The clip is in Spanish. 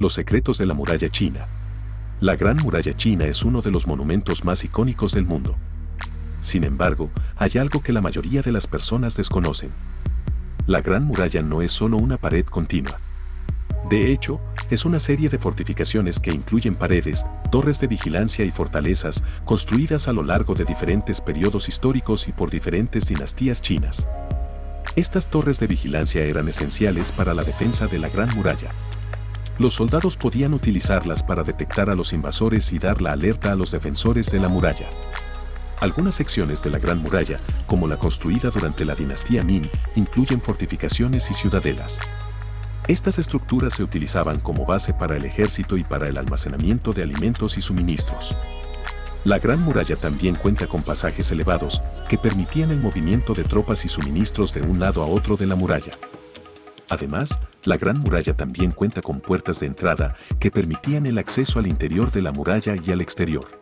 Los secretos de la muralla china. La Gran Muralla China es uno de los monumentos más icónicos del mundo. Sin embargo, hay algo que la mayoría de las personas desconocen. La Gran Muralla no es solo una pared continua. De hecho, es una serie de fortificaciones que incluyen paredes, torres de vigilancia y fortalezas construidas a lo largo de diferentes periodos históricos y por diferentes dinastías chinas. Estas torres de vigilancia eran esenciales para la defensa de la Gran Muralla. Los soldados podían utilizarlas para detectar a los invasores y dar la alerta a los defensores de la muralla. Algunas secciones de la Gran Muralla, como la construida durante la dinastía Ming, incluyen fortificaciones y ciudadelas. Estas estructuras se utilizaban como base para el ejército y para el almacenamiento de alimentos y suministros. La Gran Muralla también cuenta con pasajes elevados que permitían el movimiento de tropas y suministros de un lado a otro de la muralla. Además, la Gran Muralla también cuenta con puertas de entrada que permitían el acceso al interior de la muralla y al exterior.